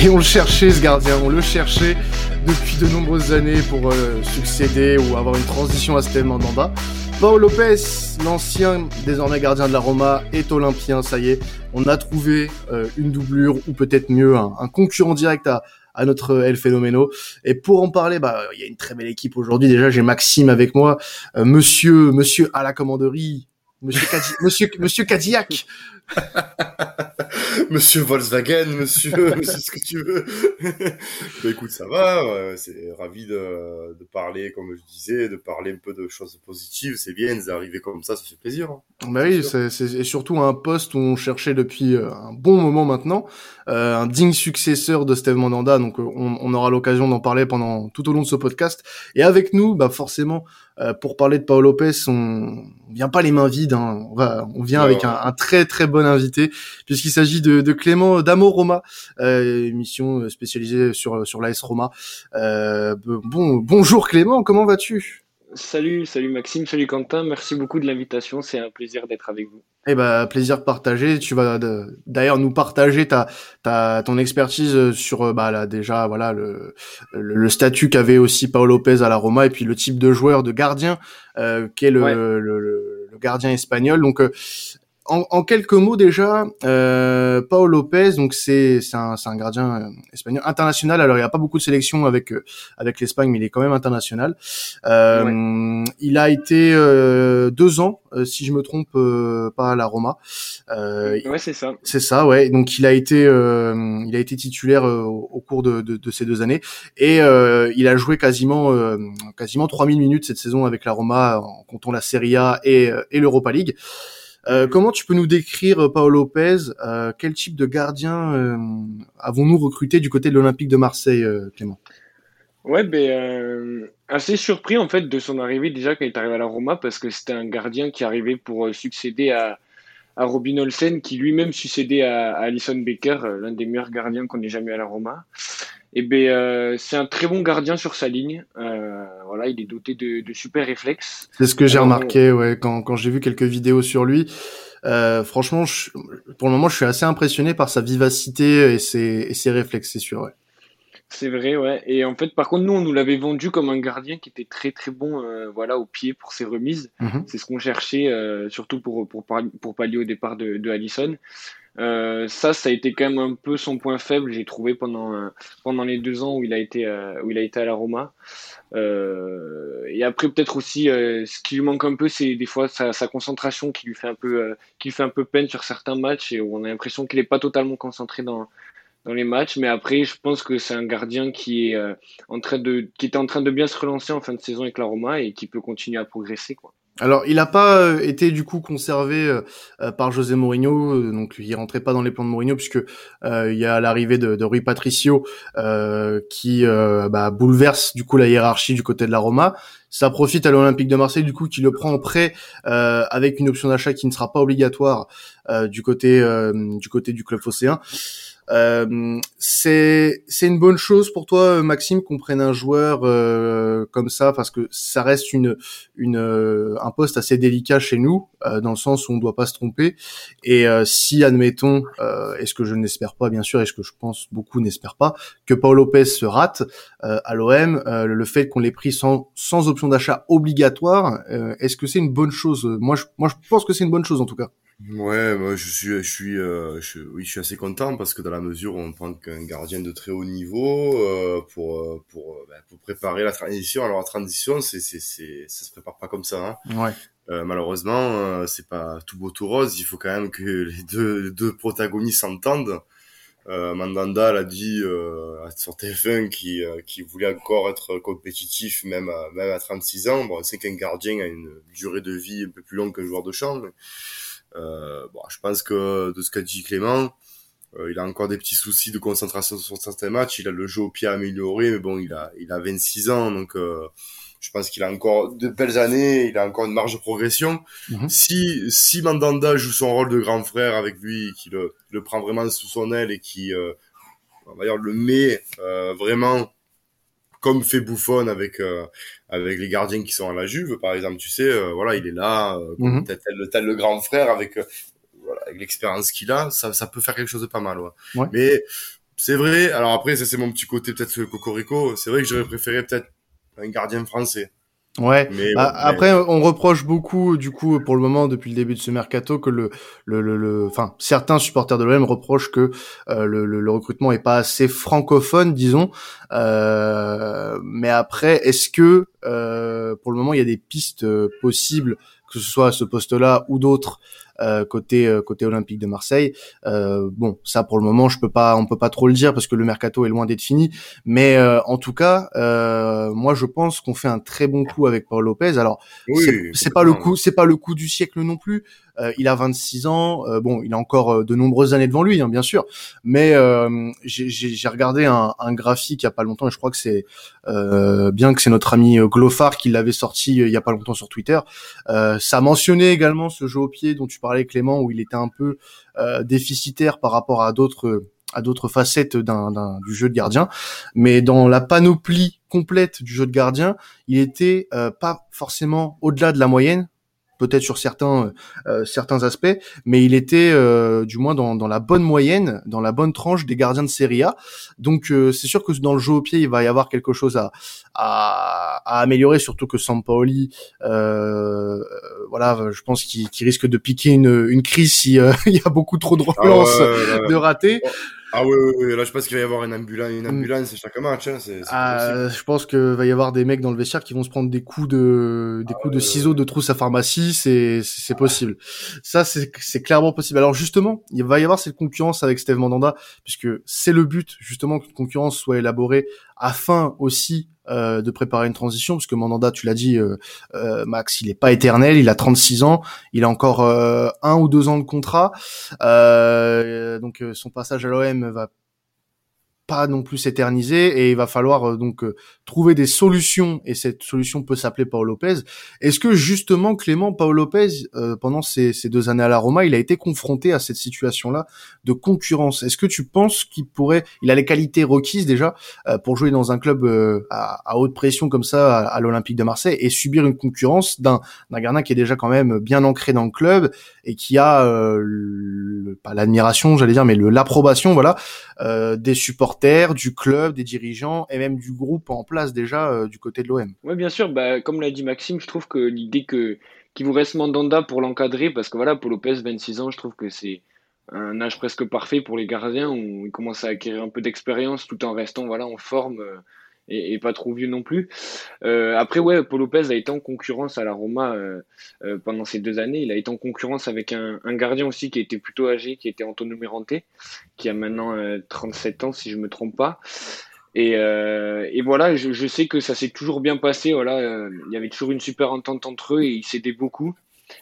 Et on le cherchait ce gardien, on le cherchait depuis de nombreuses années pour euh, succéder ou avoir une transition à Steve Mandanda. Paul Lopez, l'ancien désormais gardien de la Roma, est olympien, ça y est. On a trouvé euh, une doublure ou peut-être mieux un, concurrent direct à, à notre El Fenomeno. Et pour en parler, bah il y a une très belle équipe aujourd'hui. Déjà, j'ai Maxime avec moi, euh, Monsieur Monsieur à la commanderie, Monsieur Monsieur Monsieur Cadillac. monsieur Volkswagen, monsieur, monsieur ce que tu veux. bah écoute, ça va, c'est ravi de, de, parler, comme je disais, de parler un peu de choses positives, c'est bien, d'arriver comme ça, ça fait plaisir. Hein. Bah oui, c'est surtout un poste où on cherchait depuis euh, un bon moment maintenant, euh, un digne successeur de Steve Mandanda, donc euh, on, on aura l'occasion d'en parler pendant tout au long de ce podcast. Et avec nous, bah forcément, euh, pour parler de Paolo Lopez, on, vient pas les mains vides, hein. on, va, on vient avec un, un, très très bon invité, puisqu'il s'agit de, de, Clément Damo Roma, euh, émission spécialisée sur sur l'AS Roma. Euh, bon, bonjour Clément, comment vas-tu? Salut, salut Maxime, salut Quentin, merci beaucoup de l'invitation, c'est un plaisir d'être avec vous. Eh ben, plaisir de partager. Tu vas d'ailleurs nous partager ta, ta ton expertise sur bah là déjà voilà le le, statut qu'avait aussi Paolo Lopez à la Roma et puis le type de joueur de gardien euh, qu'est le, le, le, gardien espagnol. Donc euh, en, quelques mots déjà, euh, Paul Lopez, donc c'est c'est un, un gardien euh, espagnol international. Alors il n'y a pas beaucoup de sélections avec euh, avec l'Espagne, mais il est quand même international. Euh, Il a été euh, deux ans, si je me trompe pas, à la Roma. ouais, c'est ça. C'est ça, ouais. Donc il a été il a été titulaire au, cours de, de, de, ces deux années et il a joué quasiment quasiment 3000 minutes cette saison avec la Roma en comptant la Serie A et, et l'Europa League. Euh, comment tu peux nous décrire euh, Paolo Lopez euh, Quel type de gardien avons-nous recruté du côté de l'Olympique de Marseille, Clément? Ouais, ben assez surpris en fait de son arrivée déjà quand il est arrivé à la Roma parce que c'était un gardien qui arrivait pour succéder à, à Robin Olsen qui lui-même succédait à, à Alison Becker, l'un des meilleurs gardiens qu'on ait jamais à la Roma. Et ben euh, c'est un très bon gardien sur sa ligne. Euh, voilà, il est doté de, de super réflexes. C'est ce que j'ai remarqué, ouais, quand, quand j'ai vu quelques vidéos sur lui. Euh, franchement, je, pour le moment, je suis assez impressionné par sa vivacité et ses, et ses réflexes, c'est sûr. Ouais. C'est vrai, ouais. Et en fait, par contre, nous, on nous l'avait vendu comme un gardien qui était très très bon, euh, voilà, au pied pour ses remises. Mhm. C'est ce qu'on cherchait, euh, surtout pour, pour pour pallier au départ de, de Allison. Euh, ça, ça a été quand même un peu son point faible, j'ai trouvé pendant euh, pendant les deux ans où il a été euh, où il a été à la Roma. et après peut-être aussi, ce qui lui manque un peu, c'est des fois sa, sa, concentration qui lui fait un peu qui lui fait un peu peine sur certains matchs et où on a l'impression qu'il n'est pas totalement concentré dans dans les matchs. Mais après, je pense que c'est un gardien qui est en train de qui était en train de bien se relancer en fin de saison avec la Roma et qui peut continuer à progresser quoi. Alors, il n'a pas euh, été du coup conservé euh, euh, par José Mourinho, donc il rentrait pas dans les plans de Mourinho puisque il y a l'arrivée de, de, Rui Patricio qui bah, bouleverse du coup la hiérarchie du côté de la Roma. Ça profite à l'Olympique de Marseille du coup qui le prend en prêt avec une option d'achat qui ne sera pas obligatoire du côté du côté du club phocéen. Euh, c'est c'est une bonne chose pour toi, Maxime, qu'on prenne un joueur euh, comme ça parce que ça reste une une euh, un poste assez délicat chez nous euh, dans le sens où on doit pas se tromper. Et si admettons, est ce que je n'espère pas bien sûr, et ce que je pense beaucoup n'espèrent pas, que Paul Lopez se rate à l'OM, le fait qu'on l'ait pris sans sans option d'achat obligatoire, est-ce que c'est une bonne chose? Moi, je moi je pense que c'est une bonne chose en tout cas. Ouais, moi je suis, je suis, euh, je, oui, je suis assez content parce que dans la mesure où on prend qu'un gardien de très haut niveau euh, pour euh, pour ben, pour préparer la transition. Alors la transition, c'est c'est c'est ça se prépare pas comme ça. Hein. Ouais. Euh, malheureusement, c'est pas tout beau tout rose. Il faut quand même que les deux les deux protagonistes s'entendent. Mandanda l'a dit sur TF1 qui qui voulait encore être compétitif même à, même à 36 ans. Bon, c'est qu'un gardien a une durée de vie un peu plus longue qu'un joueur de champ. Mais bon, je pense que de ce qu'a dit Clément, euh, il a encore des petits soucis de concentration sur certains matchs. Il a le jeu au pied amélioré, mais bon, il a, il a 26 ans, donc euh, je pense qu'il a encore de belles années. Il a encore une marge de progression. Mhm. Si, si Mandanda joue son rôle de grand frère avec lui, qui le, le prend vraiment sous son aile et qui, on va dire, le met vraiment comme fait Buffon avec euh, avec les gardiens qui sont à la Juve par exemple tu sais euh, voilà il est là euh, mm tel, tel, le grand frère avec euh, voilà avec l'expérience qu'il a ça ça peut faire quelque chose de pas mal ouais. mais c'est vrai. Alors après, ça c'est mon petit côté peut-être cocorico. C'est vrai que j'aurais préféré peut-être un gardien français. Ouais. Mais, bah, après, on reproche beaucoup, du coup, pour le moment, depuis le début de ce mercato, que le, le, le, enfin, certains supporters de l'OM reprochent que euh, le, le, recrutement est pas assez francophone, disons. Euh, mais après, est-ce que, euh, pour le moment, il y a des pistes euh, possibles, que ce soit à ce poste-là ou d'autres, côté euh, côté Olympique de Marseille. Euh, bon, ça pour le moment, je peux pas, on peut pas trop le dire parce que le mercato est loin d'être fini. Mais en tout cas, moi je pense qu'on fait un très bon coup avec Paul Lopez. Alors c'est pas le coup, c'est pas le coup du siècle non plus. Euh, il a 26 ans. Euh, bon, il a encore euh, de nombreuses années devant lui, hein, bien sûr. Mais j'ai regardé un, un, graphique il y a pas longtemps et je crois que c'est bien que c'est notre ami Glofar qui l'avait sorti il y a pas longtemps sur Twitter. ça mentionnait également ce jeu au pied dont tu parlais, Clément, où il était un peu déficitaire par rapport à d'autres à d'autres facettes d'un, du jeu de gardien, mais dans la panoplie complète du jeu de gardien, il était pas forcément au-delà de la moyenne, peut-être sur certains euh, certains aspects, mais il était euh, du moins dans, dans la bonne moyenne, dans la bonne tranche des gardiens de Serie A. Donc euh, c'est sûr que dans le jeu au pied, il va y avoir quelque chose à, à, à améliorer, surtout que Sampaoli, euh, voilà, je pense qu'il risque de piquer une, une crise s'il il y a beaucoup trop de ah relances de ratés. Ah oui, oui, là je pense qu'il va y avoir une ambulance, une mm. ambulance chaque match. Hein, ah, je pense qu'il va y avoir des mecs dans le vestiaire qui vont se prendre des coups de, des coups de ciseaux de trousse à pharmacie, c'est, c'est possible. Ça, c'est, c'est clairement possible. Alors justement, il va y avoir cette concurrence avec Steve Mandanda, puisque c'est le but justement qu'une concurrence soit élaborée afin aussi euh, de préparer une transition parce que Mandanda, tu l'as dit, euh, euh, Max, il est pas éternel, il a 36 ans, il a encore un ou deux ans de contrat, donc son passage à l'OM va pas non plus s'éterniser et il va falloir euh, donc euh, trouver des solutions et cette solution peut s'appeler Paul Lopez. Est-ce que justement Clément Paul Lopez euh, pendant ces, ces, deux années à la Roma, il a été confronté à cette situation-là de concurrence? Est-ce que tu penses qu'il pourrait, il a les qualités requises déjà pour jouer dans un club à, à, haute pression comme ça à, l'Olympique de Marseille et subir une concurrence d'un d'un gardien qui est déjà quand même bien ancré dans le club et qui a pas l'admiration, j'allais dire, mais l'approbation, voilà, des supporters du club, des dirigeants et même du groupe en place déjà euh, du côté de l'OM. Oui, bien sûr. Bah, comme l'a dit Maxime, je trouve que l'idée que qu'il vous reste Mandanda pour l'encadrer, parce que voilà, pour Lopez, 26 ans, je trouve que c'est un âge presque parfait pour les gardiens où il commence à acquérir un peu d'expérience tout en restant voilà en forme euh, et, pas trop vieux non plus. Euh, après, ouais, Paul Lopez a été en concurrence à la Roma euh, euh, pendant ces deux années. Il a été en concurrence avec un, gardien aussi qui était plutôt âgé, qui était Antonio Mirante, qui a maintenant 37 ans, si je me trompe pas. Et, voilà, je, je, sais que ça s'est toujours bien passé. Voilà, il y avait toujours une super entente entre eux et ils s'aidaient beaucoup.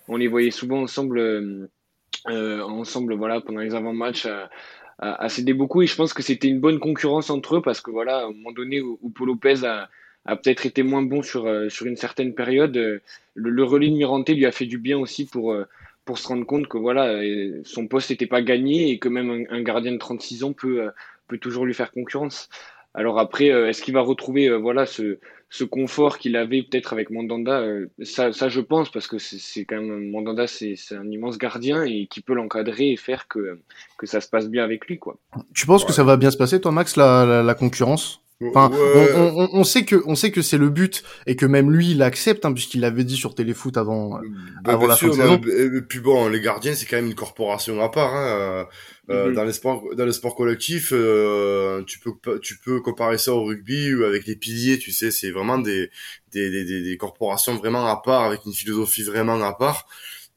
On les voyait souvent ensemble, ensemble, voilà, pendant les avant-matchs a, cédé beaucoup et je pense que c'était une bonne concurrence entre eux parce que voilà, à un moment donné où, Paul Lopez a, a peut-être été moins bon sur, euh, sur une certaine période, euh, le, le relais de Mirante lui a fait du bien aussi pour, euh, pour se rendre compte que voilà, son poste n'était pas gagné et que même un, gardien de 36 ans peut, peut toujours lui faire concurrence. Alors après, est-ce qu'il va retrouver voilà ce, ce confort qu'il avait peut-être avec Mandanda, euh, ça, ça, je pense, parce que c'est quand même Mandanda, c'est un immense gardien et qui peut l'encadrer et faire que, que ça se passe bien avec lui. Quoi. Tu penses que ça va bien se passer, toi, Max, la, la, concurrence? Enfin, on, on, on, sait que on sait que c'est le but et que même lui il accepte hein, puisqu'il l'avait dit sur Téléfoot avant, bah, avant la fin de saison. Et puis bon, les gardiens c'est quand même une corporation à part. Hein. Euh, mhm. Dans les sports, dans le sport collectif, euh, tu peux tu peux comparer ça au rugby ou avec les piliers, tu sais, c'est vraiment des des, des des corporations vraiment à part avec une philosophie vraiment à part.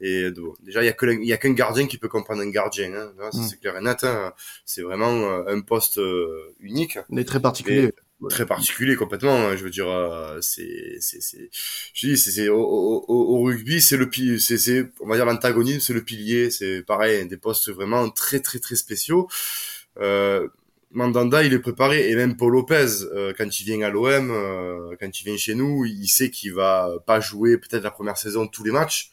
Et déjà, il y a que il y a qu'un gardien qui peut comprendre un gardien, hein. Mhm. c'est clair et net. Hein. C'est vraiment euh, un poste unique. Mais très particulier très particulier complètement hein. je veux dire euh, c'est c'est c'est je dis c'est c'est au, au, au, rugby c'est le pilier c'est c'est on va dire l'antagonisme c'est le pilier c'est pareil des postes vraiment très très très spéciaux euh, Mandanda il est préparé et même Paul Lopez euh, quand il vient à l'OM euh, quand il vient chez nous il sait qu'il va pas jouer peut-être la première saison tous les matchs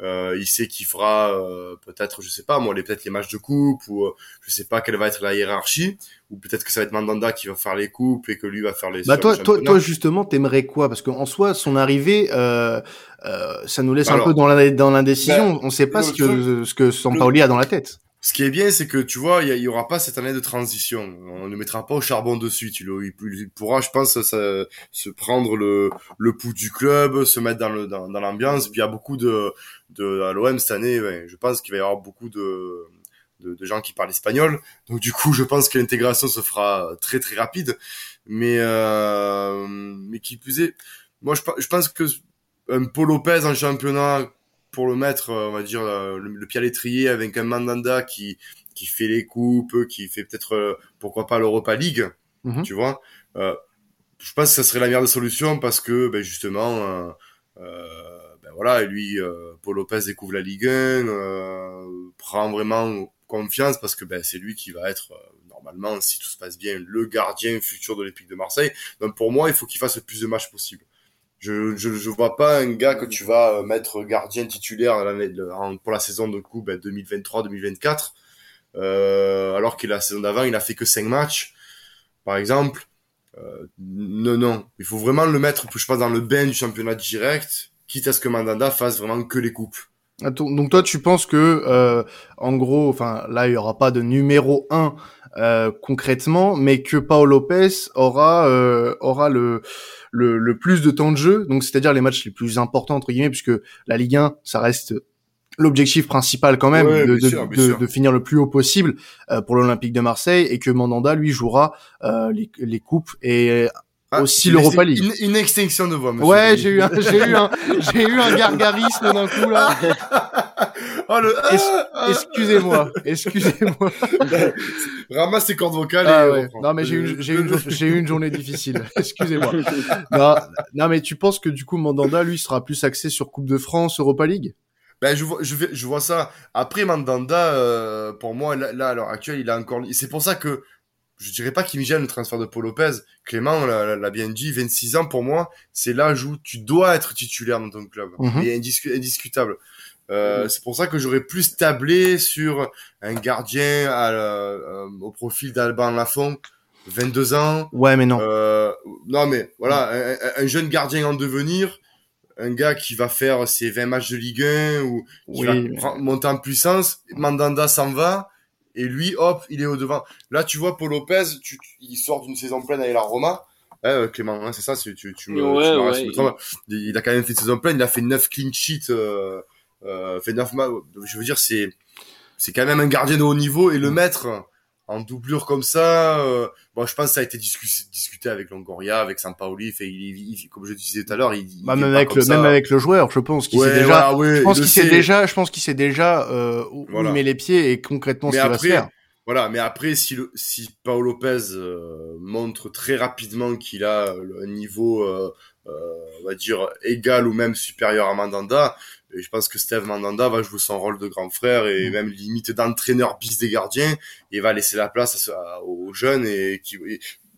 euh, il sait qu'il fera euh, peut-être, je sais pas, moi, les peut-être les matchs de coupe ou euh, je sais pas quelle va être la hiérarchie ou peut-être que ça va être Mandanda qui va faire les coupes et que lui va faire les. Bah toi, toi, toi justement, t'aimerais quoi? Parce qu'en soi, son arrivée, euh, ça nous laisse un peu dans l'indécision. On sait pas ce que ce que Sampaoli a dans la tête. Ce qui est bien, c'est que tu vois, il y, aura pas cette année de transition. On ne mettra pas au charbon de suite. Il, pourra, je pense, se prendre le, le pouls du club, se mettre dans le dans l'ambiance. Puis il y a beaucoup de, de à l'OM cette année. je pense qu'il va y avoir beaucoup de, de, de gens qui parlent espagnol. Donc du coup, je pense que l'intégration se fera très très rapide. Mais euh, mais qui plus est, moi je, je pense que un Paul Lopez en championnat pour le mettre, euh, on va dire, euh, le, pied à l'étrier avec un Mandanda qui, qui fait les coupes, qui fait peut-être, euh, pourquoi pas, l'Europa League, mhm. tu vois. Euh, je pense que ça serait la meilleure des solutions parce que, ben, justement, ben voilà, lui, Paul Lopez découvre la Ligue 1, prend vraiment confiance parce que ben, c'est lui qui va être, normalement, si tout se passe bien, le gardien futur de l'Épique de Marseille. Donc pour moi, il faut qu'il fasse le plus de matchs possible. Je, je, je vois pas un gars que tu vas euh, mettre gardien titulaire pour la saison de coup 2023-2024, euh, alors que la saison d'avant, il a fait que 5 matchs, par exemple. Euh, non, non. Il faut vraiment le mettre, je pense, dans le bain du championnat direct, quitte à ce que Mandanda fasse vraiment que les coupes. Donc toi, tu penses que, euh, en gros, enfin là, il y aura pas de numéro 1 euh, concrètement, mais que Paolo Lopez aura euh, aura le, le, le plus de temps de jeu, donc c'est-à-dire les matchs les plus importants entre guillemets, puisque la Ligue 1, ça reste l'objectif principal quand même de, de, de, finir le plus haut possible euh, pour l'Olympique de Marseille et que Mandanda lui jouera euh, les, les coupes et ah, aussi l'Europa League. Une, extinction de voix. Monsieur ouais, j'ai eu un, j'ai eu un, j'ai eu un gargarisme d'un coup là. oh, le... excusez-moi, excusez-moi. Ramasse tes cordes vocales. Ah, ouais. Non mais j'ai eu, j'ai eu, j'ai eu une journée difficile. excusez-moi. Non, non mais tu penses que du coup Mandanda lui sera plus axé sur Coupe de France, Europa League? Ben je vois, je, je vois ça. Après Mandanda, euh, pour moi là, à l'heure actuelle, il a encore. C'est pour ça que je dirais pas qu'il me gêne le transfert de Paul Lopez. Clément l'a bien dit, 26 ans pour moi, c'est l'âge où tu dois être titulaire dans ton club. Mm indiscutable. Euh, mhm. C'est pour ça que j'aurais plus tablé sur un gardien à, euh, au profil d'Alban Lafont, 22 ans. Ouais, mais non. Euh, non, mais voilà, un, jeune gardien en devenir, un gars qui va faire ses 20 matchs de Ligue 1 ou qui va monter en puissance. Mandanda s'en va et lui, hop, il est au devant. Là, tu vois, Paul Lopez, tu, il sort d'une saison pleine avec la Roma. Eh, Clément, hein, c'est ça, tu, tu, tu me, ouais, tu il... il... a quand même fait une saison pleine, il a fait 9 clean sheets, euh, euh, fait 9 matchs. Je veux dire, c'est, c'est quand même un gardien de haut niveau et le mm. mettre en doublure comme ça, euh, bon, je pense que ça a été discuté, avec Longoria, avec Sampaoli, fait, il, comme je disais tout à l'heure, il, bah, même avec le, même avec le joueur, je pense qu'il sait déjà, je pense qu'il sait. déjà, je pense qu'il sait déjà, euh, où il met les pieds et concrètement ce qu'il va faire. Voilà, mais après, si le, si Paolo Lopez euh, montre très rapidement qu'il a un niveau, euh, euh, on va dire égal ou même supérieur à Mandanda, et je pense que Steve Mandanda va jouer son rôle de grand frère et mm. même limite d'entraîneur bis des gardiens et va laisser la place aux jeunes et qui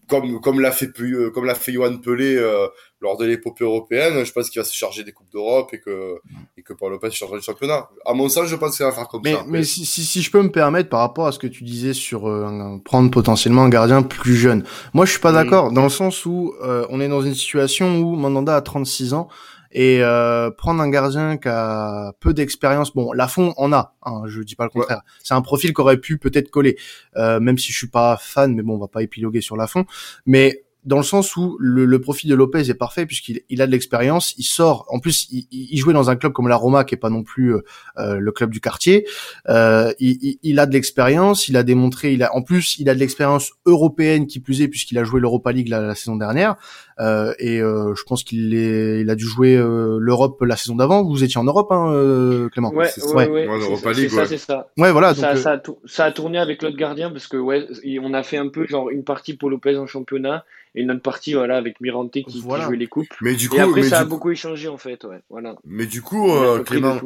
comme comme l'a fait euh, comme l'a fait Johan Pelé euh, lors de l'épopée européenne, je pense qu'il va se charger des coupes d'Europe et que et que Paul Lopez se chargera du championnat. À mon sens, je pense qu'il va faire comme ça. Mais si, si, si je peux me permettre par rapport à ce que tu disais sur euh, prendre potentiellement un gardien plus jeune. Moi, je suis pas mm. d'accord dans le sens où on est dans une situation où Mandanda a 36 ans et euh, prendre un gardien qui a peu d'expérience. Bon, Lafont en a, hein, je dis pas le contraire. C'est un profil qui aurait pu peut-être coller, euh, même si je suis pas fan, mais bon, on va pas épiloguer sur Lafont. Mais dans le sens où le, le profil de Lopez est parfait puisqu'il il a de l'expérience, il sort. En plus, il, il, jouait dans un club comme la Roma qui est pas non plus euh, euh le club du quartier. Euh, il, il, a de l'expérience, il a démontré. Il a en plus, il a de l'expérience européenne qui plus est puisqu'il a joué l'Europa League la, saison dernière. Euh, et euh, je pense qu'il est, il a dû jouer l'Europe la saison d'avant. Vous étiez en Europe, hein, Clément Ouais, ouais, ouais. C'est ça, c'est ça. Ouais, voilà. Ça, ça, a ça, a tourné avec l'autre gardien parce que ouais, on a fait un peu genre une partie pour Lopez en championnat et une autre partie voilà avec Mirante qui, qui jouait les coupes. Mais du coup, et après ça a beaucoup échangé en fait, ouais, voilà. Mais du coup, euh, Clément,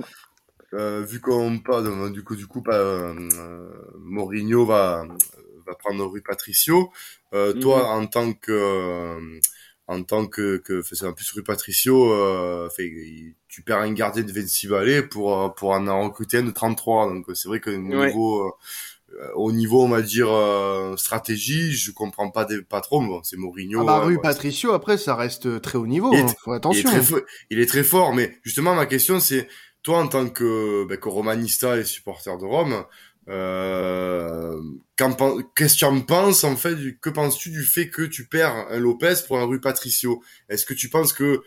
euh, vu qu'on parle, du coup, du coup, euh, Mourinho va va prendre Rui Patricio. Euh, mhm. Toi, en tant que euh, en tant que, que c'est un plus Rui Patricio, euh, fait, tu perds un gardien de 26 balais pour pour en recruter un de 33. Donc c'est vrai que niveau euh, au niveau, on va dire euh, stratégie, je comprends pas des pas trop. c'est Mourinho. Ah bah, Rui Patricio, après, ça reste très haut niveau. Il est, hein, attention. Il est, très, il est, très, fort, mais justement, ma question, c'est toi, en tant que, ben, que romanista et supporter de Rome, Euh, qu'est-ce que tu en penses en fait Que penses-tu du fait que tu perds un Lopez pour un Rui Patricio? Est-ce que tu penses que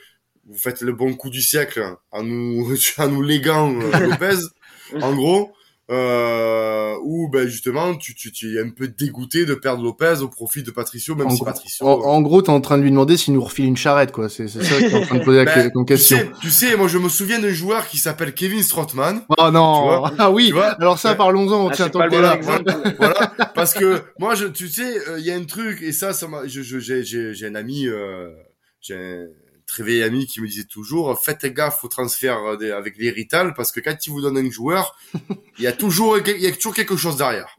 vous faites le bon coup du siècle en nous, en nous léguant euh, Lopez, en gros euh, ou ben justement tu, tu, tu es un peu dégoûté de perdre Lopez au profit de Patricio même si Patricio en, gros t'es en train de lui demander s'il nous refile une charrette quoi. C'est ça que t'es en train de poser ben, comme question. tu sais, moi je me souviens d'un joueur qui s'appelle Kevin Strottmann oh non. Ah oui. alors ça parlons-en ah, tiens tant voilà, voilà, parce que moi je tu sais euh, il y a un truc et ça ça je j'ai j'ai un ami euh, j'ai très vieil ami qui me disait toujours faites gaffe au transfert avec l'hérital parce que quand il vous donne un joueur, il y a toujours il y a toujours quelque chose derrière.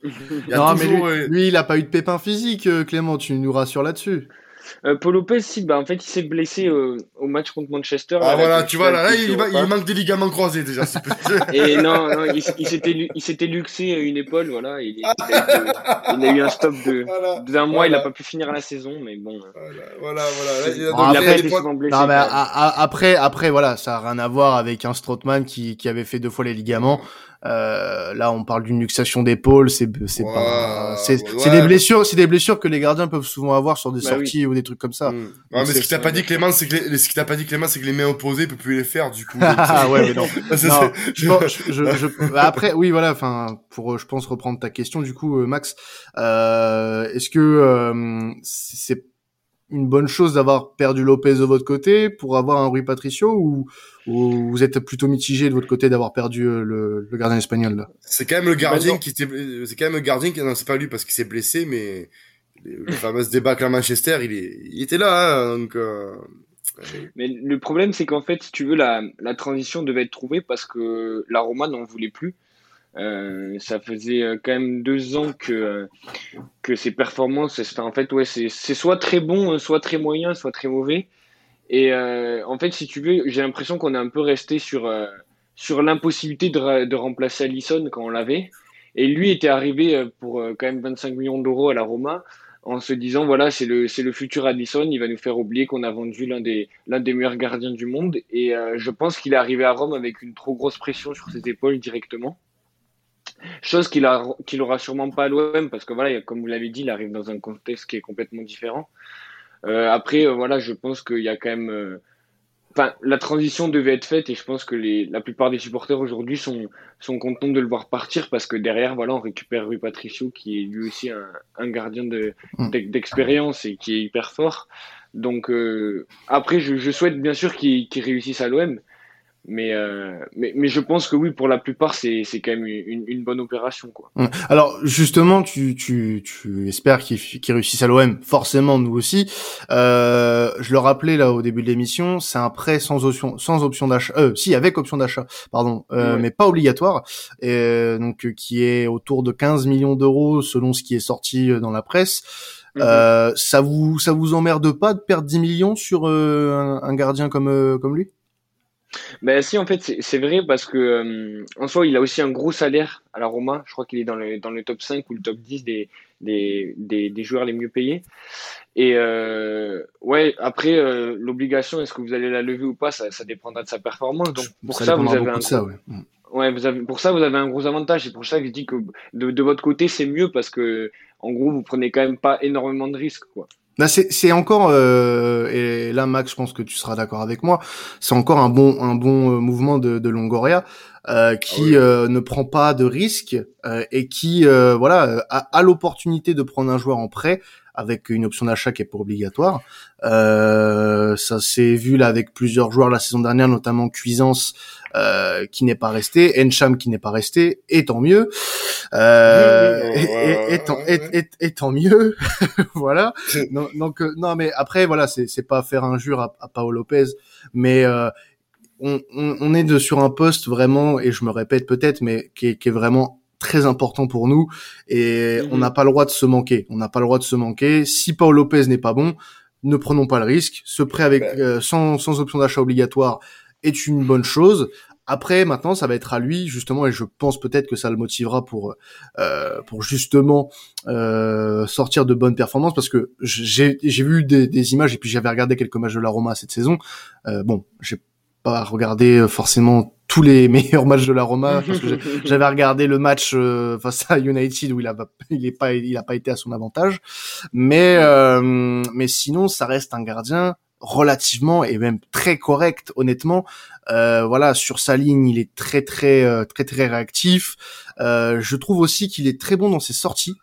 non, mais lui, euh, lui, il a pas eu de pépin physique, euh, Clément, tu nous rassures là-dessus. Euh, Paul Lopez, si, bah, en fait, il s'est blessé euh, au match contre Manchester. Ah voilà, tu vois, là, il, manque des ligaments croisés déjà. et non, non il, s'était, il s'était luxé une épaule, voilà. Il, il, a, eu, il a eu un stop de d'un mois, il a pas pu finir la saison, mais bon. Voilà, voilà. Il a, après, pas été souvent blessé. Non, mais après, après, voilà, ça a rien à voir avec un Strootman qui, qui avait fait deux fois les ligaments. Euh, là, on parle d'une luxation d'épaule, c'est c'est pas c'est c'est des blessures, c'est des blessures que les gardiens peuvent souvent avoir sur des bah sorties ou des trucs comme ça. Mm. mais ce qui t'a pas dit Clément, c'est que les, ce qui t'a pas dit Clément, c'est que les mains opposées peut plus les faire du coup. ah ouais, mais non. non je, je, je, bah, après, oui, voilà. Enfin, pour je pense reprendre ta question du coup, euh, Max, euh, est-ce que euh, c'est une bonne chose d'avoir perdu Lopez de votre côté pour avoir un Rui Patricio ou, vous êtes plutôt mitigé de votre côté d'avoir perdu euh, le, le, gardien espagnol là? C'est quand même le gardien qui était, c'est quand même le gardien qui non c'est pas lui parce qu'il s'est blessé mais le fameux débâcle à Manchester il, est, il était là hein, donc. Euh... Mais le problème c'est qu'en fait si tu veux la, la transition devait être trouvée parce que la Roma n'en voulait plus euh, ça faisait euh, quand même deux ans que, euh, que ses performances, en fait, ouais, c'est soit très bon, soit très moyen, soit très mauvais. Et en fait, si tu veux, j'ai l'impression qu'on est un peu resté sur, sur l'impossibilité de, de, remplacer Allison quand on l'avait. Et lui était arrivé pour quand même 25 millions d'euros à la Roma en se disant voilà c'est le c'est le futur Allison il va nous faire oublier qu'on a vendu l'un des l'un des meilleurs gardiens du monde et je pense qu'il est arrivé à Rome avec une trop grosse pression sur ses épaules directement Chose qu'il a, qu'il aura sûrement pas à l'OM parce que voilà, comme vous l'avez dit, il arrive dans un contexte qui est complètement différent. Euh, après, euh, voilà, je pense qu'il y a quand même, euh, enfin, la transition devait être faite et je pense que les, la plupart des supporters aujourd'hui sont, sont contents de le voir partir parce que derrière, voilà, on récupère Rui Patricio qui est lui aussi un, un gardien de, mm. d'expérience et qui est hyper fort. Donc après, je, je, souhaite bien sûr qu'il, qu'il réussisse à l'OM. Mais, euh, mais, mais je pense que oui, pour la plupart, c'est c'est quand même une, une bonne opération, quoi. Hum. Alors justement, tu tu tu espères qu'il qu réussisse à l'OM, forcément nous aussi. Euh, je le rappelais là au début de l'émission, c'est un prêt sans option sans option d'achat, euh, si avec option d'achat, pardon, euh, mais pas obligatoire, et, euh, donc qui est autour de 15 millions d'euros selon ce qui est sorti dans la presse. Euh, ça vous ça vous emmerde pas de perdre 10 millions sur un, un, gardien comme comme lui? Ben si, en fait, c'est vrai parce que euh, en soi, il a aussi un gros salaire à la Roma. Je crois qu'il est dans le, dans le top 5 ou le top 10 des, des, des, des joueurs les mieux payés. Et euh, ouais, après, euh, l'obligation, est-ce que vous allez la lever ou pas, ça, ça dépendra de sa performance. Donc pour ça, vous avez un ça, ouais. Ouais. vous avez, pour ça, vous avez un gros avantage. C'est pour ça que je dis que de, de votre côté, c'est mieux parce que en gros, vous prenez quand même pas énormément de risques, quoi. Bah c'est encore euh, et là Max je pense que tu seras d'accord avec moi c'est encore un bon un bon euh, mouvement de, de Longoria euh, qui ah euh, ne prend pas de risques euh, et qui voilà a, a l'opportunité de prendre un joueur en prêt avec une option d'achat qui est pas obligatoire. Euh, ça s'est vu là avec plusieurs joueurs la saison dernière, notamment Cuisance euh, qui n'est pas resté, Encham qui n'est pas resté, et tant mieux. Euh, et, tant, et, tant mieux, voilà. donc, euh, non, mais après voilà, c'est c'est pas faire injure à, à Paolo Lopez, mais euh, on, on, on, est de, sur un poste vraiment, et je me répète peut-être, mais qui est, qui est vraiment très important pour nous et on n'a pas le droit de se manquer. On n'a pas le droit de se manquer. Si Paul Lopez n'est pas bon, ne prenons pas le risque. Ce prêt avec euh, sans, sans option d'achat obligatoire est une bonne chose. Après, maintenant, ça va être à lui justement, et je pense peut-être que ça le motivera pour euh, pour justement euh, sortir de bonnes performances, parce que j'ai j'ai vu des, des, images et puis j'avais regardé quelques matchs de la Roma cette saison. Euh, bon, j'ai pas regardé forcément tous les meilleurs matchs de la Roma parce que j'avais regardé le match euh, face à United où il a il est pas il a pas été à son avantage. Mais euh, mais sinon ça reste un gardien relativement et même très correct honnêtement. Euh, voilà sur sa ligne il est très très euh, très très réactif. Euh, je trouve aussi qu'il est très bon dans ses sorties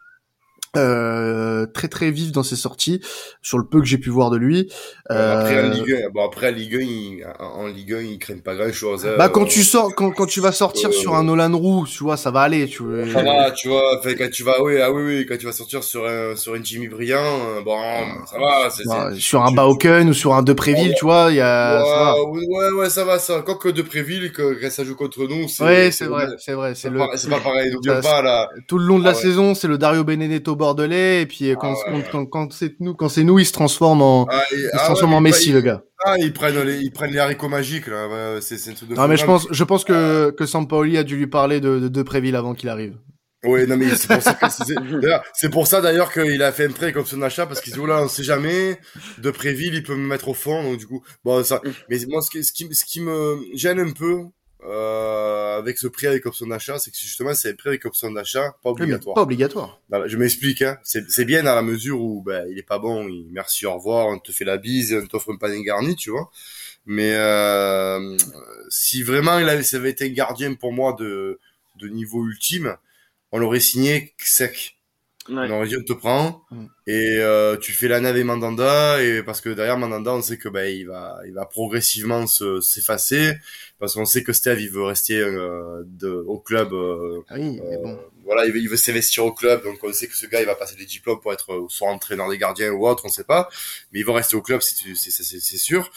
euh, très très vif dans ses sorties sur le peu que j'ai pu voir de lui. Euh... Après en Ligue 1, bon après en Ligue 1, il, en Ligue 1, il craigne pas grand chose. Hein. Bah quand tu sors, quand, quand tu vas sortir euh, sur un Nolan Roux, tu vois, ça va aller. Tu vois. Ça va, tu vois. Enfin, quand tu vas, oui, ah oui, oui, quand tu vas sortir sur un sur une Jimmy Briand, euh, bon, ça va. C'est, bah, sur un Bauken ou sur un Depréville, tu vois, il y a. Ouais, ça va. ouais, ouais, ça va, ça. Quoique Depréville, que quand ça joue contre nous, c'est. Ouais, c'est vrai, c'est vrai, c'est le. C'est pas pareil. Donc pas là. Tout le long de la ah saison, c'est le Dario Benedetto bordelais et puis quand, ah quand, quand, c'est nous, quand c'est nous, il se transforme en, ah, il se ah transforme en Messi, le gars. Ah, ils prennent les, ils prennent les haricots magiques, là. c'est, c'est un truc de Non, mais je pense, je pense que, que Sampaoli a dû lui parler de, de, de Préville avant qu'il arrive. Oui, non, mais c'est pour ça, c'est pour ça d'ailleurs qu'il a fait un prêt comme son achat parce qu'il dit, oh là, on sait jamais, de Préville, il peut me mettre au fond, donc du coup, bon, ça, mais moi, ce qui, ce qui, ce qui me gêne un peu, euh, avec ce prix avec option d'achat, c'est que justement c'est un prix avec option d'achat pas obligatoire. pas obligatoire. je m'explique. Hein. C'est bien dans la mesure où ben, il est pas bon, il, merci, au revoir, on te fait la bise, on t'offre un panin garni, tu vois. Mais euh, si vraiment il avait, ça avait été un gardien pour moi de, de niveau ultime, on l'aurait signé sec. Ouais. Te prend mm. et euh, tu fais la nave et Mandanda et parce que derrière Mandanda on sait que ben il va il va progressivement s'effacer parce qu'on sait que Steve il veut rester euh, de, au club euh, ah oui, mais bon. voilà il veut, il veut s'investir au club donc on sait que ce gars il va passer des diplômes pour être soit entraîneur des gardiens ou autre on sait pas mais il va rester au club c'est c'est sûr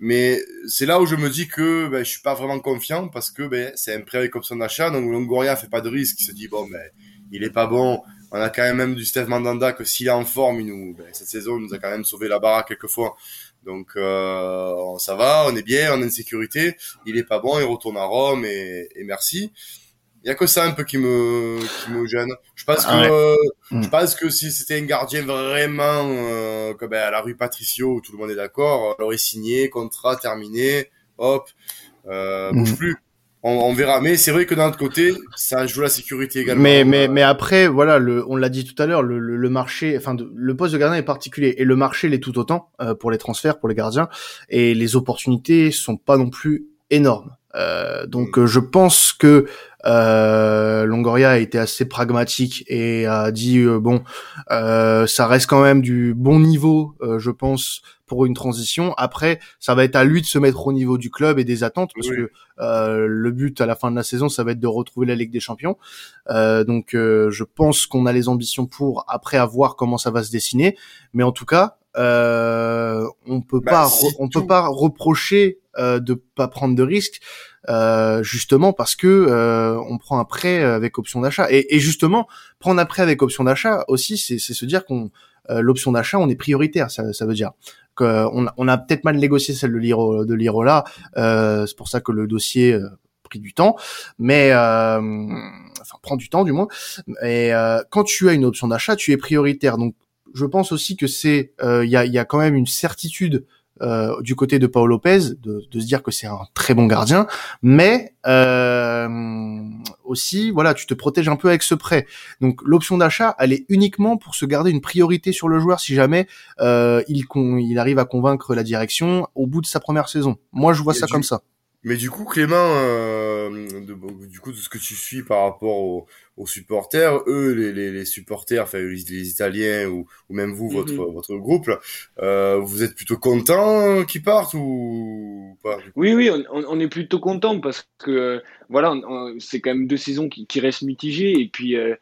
mais c'est là où je me dis que ben, je suis pas vraiment confiant parce que ben, c'est un prêt avec option d'achat donc Longoria fait pas de risque il se dit bon ben il est pas bon on a quand même même du Steve Mandanda que s'il est en forme, il nous, ben, cette saison, il nous a quand même sauvé la baraque quelques fois. Donc euh, ça va, on est bien, on est en sécurité. Il est pas bon, il retourne à Rome et, et merci. Il y a que ça un peu qui me qui me gêne. Je pense ah que je pense que si c'était un gardien vraiment euh, comme ben, à la rue Patricio où tout le monde est d'accord, on l'aurait signé, contrat terminé, hop, euh, bouge mm. plus on, verra. Mais c'est vrai que d'un autre côté, ça joue la sécurité également. Mais mais mais après, voilà, le, on l'a dit tout à l'heure, le, le, marché, enfin, le poste de gardien est particulier et le marché l'est tout autant euh, pour les transferts, pour les gardiens, et les opportunités sont pas non plus énormes. Euh, donc mm. je pense que euh, Longoria a été assez pragmatique et a dit euh, bon, euh, ça reste quand même du bon niveau, euh, je pense, pour une transition. Après, ça va être à lui de se mettre au niveau du club et des attentes, parce que le but à la fin de la saison, ça va être de retrouver la Ligue des Champions. donc, je pense qu'on a les ambitions pour. Après, à voir comment ça va se dessiner, mais en tout cas, on peut bah, pas, on peut pas reprocher de pas prendre de risques euh, justement parce que euh, on prend un prêt avec option d'achat. Et, et, justement, prendre un prêt avec option d'achat aussi, c'est se dire qu'on euh, l'option d'achat, on est prioritaire. Ça, ça veut dire qu'on on a peut-être mal négocié celle de Liro de Lirola. Euh, c'est pour ça que le dossier euh, pris du temps, mais enfin prend du temps du moins. Et quand tu as une option d'achat, tu es prioritaire. Donc je pense aussi que c'est il y a, y, a, quand même une certitude euh, du côté de Paul Lopez de, de se dire que c'est un très bon gardien, mais euh, aussi voilà tu te protèges un peu avec ce prêt. Donc l'option d'achat elle est uniquement pour se garder une priorité sur le joueur si jamais euh, il, il arrive à convaincre la direction au bout de sa première saison. Moi je vois ça comme ça. Mais du coup, Clément, euh, de, du coup, de ce que tu suis par rapport aux, aux supporters, eux, les, les, les supporters, enfin les, les Italiens ou, ou, même vous, votre mhm. votre groupe, euh, vous êtes plutôt content qu'ils partent ou pas Oui, oui, on, on, est plutôt content parce que euh, voilà, c'est quand même deux saisons qui, qui restent mitigées et puis. Euh,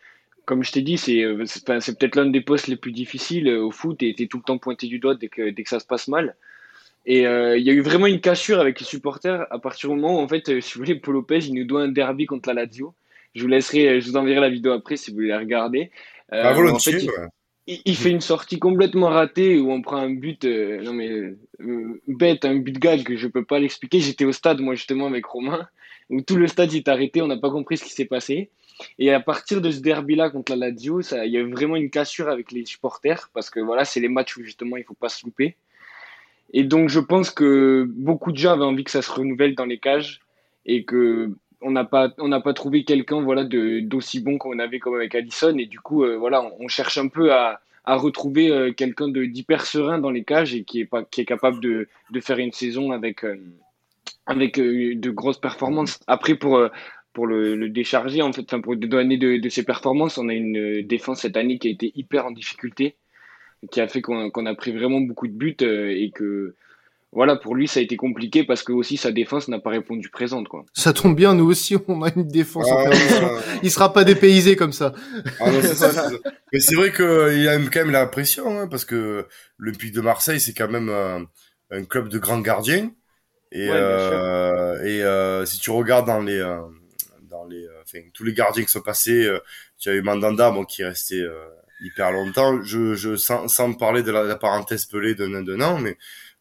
comme je t'ai dit, c'est c'est peut-être l'un des postes les plus difficiles au foot et t'es tout le temps pointé du doigt dès que dès que ça se passe mal. Et euh, il y a eu vraiment une cassure avec les supporters à partir du moment où, en fait, euh, si vous voulez, Paul Lopez, il nous doit un derby contre la Lazio. Je vous laisserai, euh, je vous enverrai la vidéo après si vous voulez la regarder. Euh, en fait, il, il, fait une sortie complètement ratée où on prend un but, non mais bête, un but gag que je peux pas l'expliquer. J'étais au stade moi justement avec Romain où tout le stade s'est arrêté, on n'a pas compris ce qui s'est passé. Et à partir de ce derby-là contre la Lazio, ça, il y a eu vraiment une cassure avec les supporters parce que voilà, c'est les matchs où justement il faut pas se louper. Et donc, je pense que beaucoup de gens avaient envie que ça se renouvelle dans les cages et que on n'a pas, pas trouvé quelqu'un, voilà, d'aussi bon qu'on avait comme avec Allison. Et du coup, euh, voilà, on, cherche un peu à, à retrouver euh, quelqu'un d'hyper serein dans les cages et qui est pas, qui est capable de, de faire une saison avec, euh, avec de grosses performances. Après, pour, pour le, décharger, en fait, pour donner de, de ses performances, on a une défense cette année qui a été hyper en difficulté qui a fait qu'on a pris vraiment beaucoup de buts euh, et que voilà, pour lui, ça a été compliqué parce que aussi sa défense n'a pas répondu présente. Quoi. Ça tombe bien, nous aussi, on a une défense en perdition. Il sera pas dépaysé comme ça. Ah Mais c'est vrai qu'il a quand même la pression, hein, parce que le Puy de Marseille, c'est quand même un, club de grands gardiens. Et, euh, et euh, si tu regardes dans les, dans les, enfin, tous les gardiens qui sont passés, tu as eu Mandanda, bon, qui est resté hyper longtemps. Je, je sans, sans parler de la, de parenthèse pelée de d'un an, mais euh,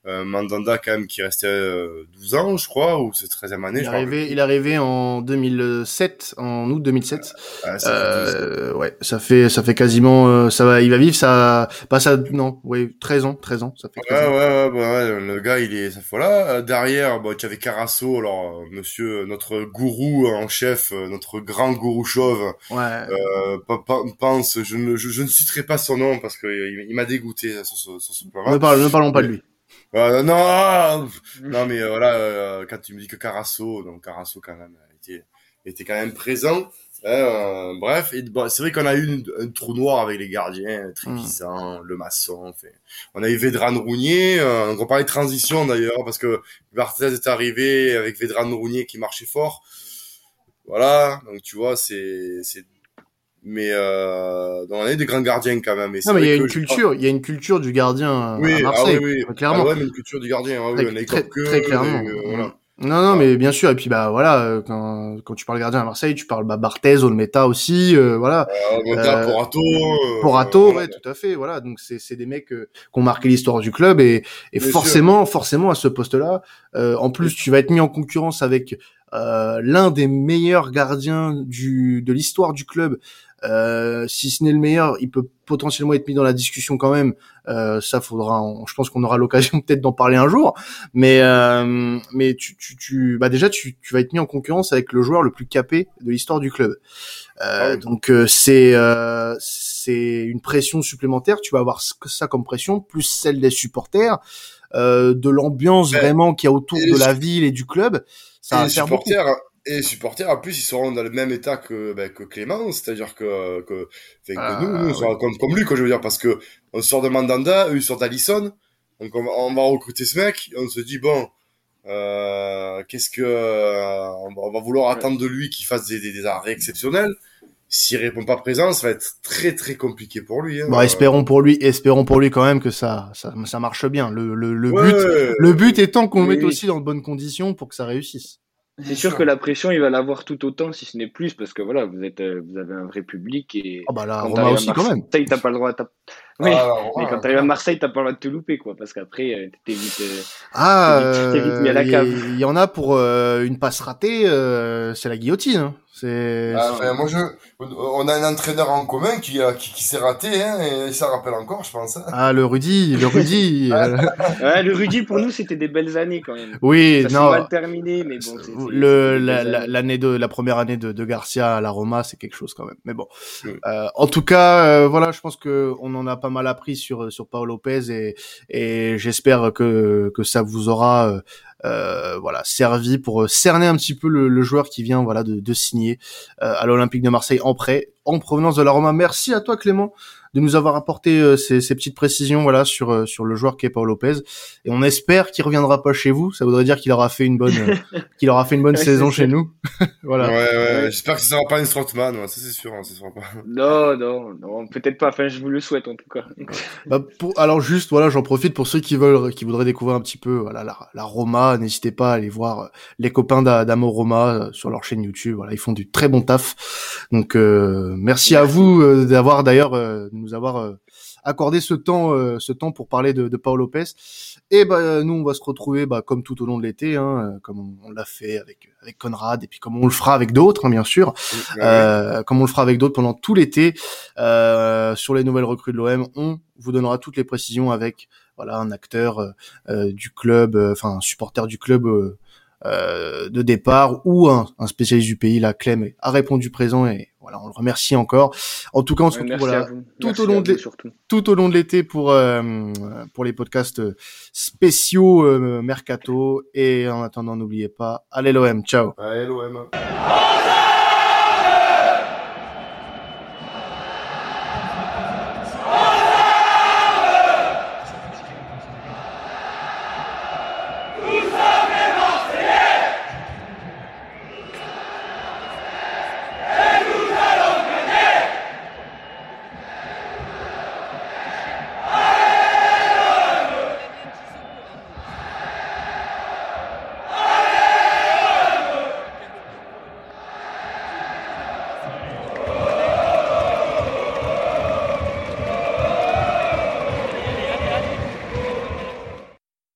Mandanda quand même qui restait 12 euh, ans, je crois, ou c'est 13e année. Il est arrivé, il est arrivé en 2007, en août 2007. Ah, ça euh, ouais, ça fait ça fait quasiment euh, ça va, il va vivre ça pas ça non, oui, 13 ans, 13 ans, ça fait ouais, ouais, ouais, ouais, le gars, il est ça voilà, derrière bon, tu avais Carasso, alors monsieur notre gourou en chef, notre grand gourou chauve. Ouais. Euh, pense je ne je, ne citerai pas son nom parce que il, m'a dégoûté sur ce, sur ce plan-là. Ne, parlons, ne parlons pas de lui. Euh, non, non, mais euh, voilà, euh, quand tu me dis que Carasso, donc Carasso quand même était, était quand même présent. Hein, bref, et bon, c'est vrai qu'on a eu un trou noir avec les gardiens, Trévisan, Le Maçon. Fait. On a eu Vedran Rounier. on parler de transition d'ailleurs parce que Barthez est arrivé avec Vedran Rounier qui marchait fort. Voilà, donc tu vois, c'est c'est mais euh, on est des grands gardiens quand même. non, mais il y a une culture, il y a une culture du gardien oui, à ah Marseille, oui, oui. clairement. Ah ouais, mais une culture du gardien, très, oui, très, très, clairement. Euh, voilà. Non, non, mais bien sûr. Et puis bah voilà, euh, quand, quand tu parles gardien à Marseille, tu parles bah, Barthez, Olmeta aussi, euh, voilà. Olmeta, euh, Porato. Euh, Porato, ouais, tout à fait. Voilà, donc c'est c'est des mecs euh, qui ont marqué l'histoire du club et et forcément, forcément à ce poste-là, en plus tu vas être mis en concurrence avec l'un des meilleurs gardiens du de l'histoire du club euh, si ce n'est le meilleur, il peut potentiellement être mis dans la discussion quand même. Euh, ça faudra, je pense qu'on aura l'occasion peut-être d'en parler un jour. Mais euh, mais tu, tu, tu bah déjà tu, tu vas être mis en concurrence avec le joueur le plus capé de l'histoire du club. Euh, ah donc euh, c'est euh, c'est une pression supplémentaire. Tu vas avoir ça comme pression plus celle des supporters, de l'ambiance vraiment qu'il y a autour de la ville et du club. Ça va faire beaucoup et les supporters, en plus, ils seront dans le même état que, ben, que Clément, c'est-à-dire que, que, que ah, nous, nous, on comme, comme, lui, quoi, je veux dire, parce que on sort de Mandanda, eux, ils sortent d'Alisson, donc on, on, va recruter ce mec, et on se dit, bon, euh, qu'est-ce que, euh, on, va, vouloir attendre de lui qu'il fasse des, des, des, arrêts exceptionnels. S'il répond pas présent, ça va être très très compliqué pour lui. Hein. Bon, espérons pour lui, espérons pour lui quand même que ça, ça, ça marche bien. Le, le, le but, le but étant qu'on le mette aussi dans de bonnes conditions pour que ça réussisse. C'est sûr que la pression, il va l'avoir tout autant, si ce n'est plus, parce que voilà, vous êtes, euh, vous avez un vrai public et. Ah bah là, Roma aussi quand même. T'as pas le droit. Oui, ah, mais quand t'arrives à Marseille, t'as pas le droit de te louper, quoi, parce qu'après, euh, t'es vite. Euh, ah, t'es vite, mis à la cave. Il y, en a pour une passe ratée, c'est la guillotine. Hein. C'est. Ah, moi, je, on a un entraîneur en commun qui, qui, qui s'est raté, hein, et ça rappelle encore, je pense. Hein. Ah, le Rudy, le Rudy. ouais, le Rudy, pour nous, c'était des belles années quand même. Oui, ça non. mal terminé, mais bon. le, l'année de, la première année de, de Garcia à la Roma, c'est quelque chose quand même. Mais bon. Euh, en tout cas, euh, voilà, je pense que on en a pas mal appris sur, sur Paolo Lopez et, et j'espère que, que ça vous aura, euh, voilà servi pour euh, cerner un petit peu le, le joueur qui vient voilà de, de signer euh, à l'Olympique de Marseille en prêt en provenance de la Roma. Merci à toi Clément de nous avoir apporté euh, ces, ces, petites précisions voilà sur euh, sur le joueur qui est Paul Lopez. Et on espère qu'il reviendra pas chez vous. Ça voudrait dire qu'il aura fait une bonne qu'il aura fait une bonne saison chez nous. Voilà. Ouais, ouais, j'espère que ce sera pas une Strotman ça c'est sûr hein, ça sera pas. Non non non peut-être pas. Enfin je vous le souhaite en tout cas. Bah, pour, alors juste voilà j'en profite pour ceux qui veulent qui voudraient découvrir un petit peu voilà la, la Roma n'hésitez pas à aller voir euh, les copains d'Amo Roma sur leur chaîne YouTube. Voilà ils font du très bon taf. Donc euh, merci à vous d'avoir d'ailleurs nous avoir euh, accordé ce temps, euh, ce temps pour parler de, de Paul Lopez. Et bah, nous, on va se retrouver bah, comme tout au long de l'été, hein, euh, comme on, l'a fait avec avec Conrad, et puis comme on le fera avec d'autres, hein, bien sûr, comme on le fera avec d'autres pendant tout l'été sur les nouvelles recrues de l'OM. On vous donnera toutes les précisions avec voilà un acteur du club, enfin un supporter du club euh, de départ ou un, un, spécialiste du pays, la Clem a répondu présent et voilà, on le remercie encore. En tout cas, on se retrouve voilà, tout au long de tout au long de l'été pour euh, pour les podcasts spéciaux euh, mercato et en attendant n'oubliez pas allez l'OM, ciao. Allez l'OM.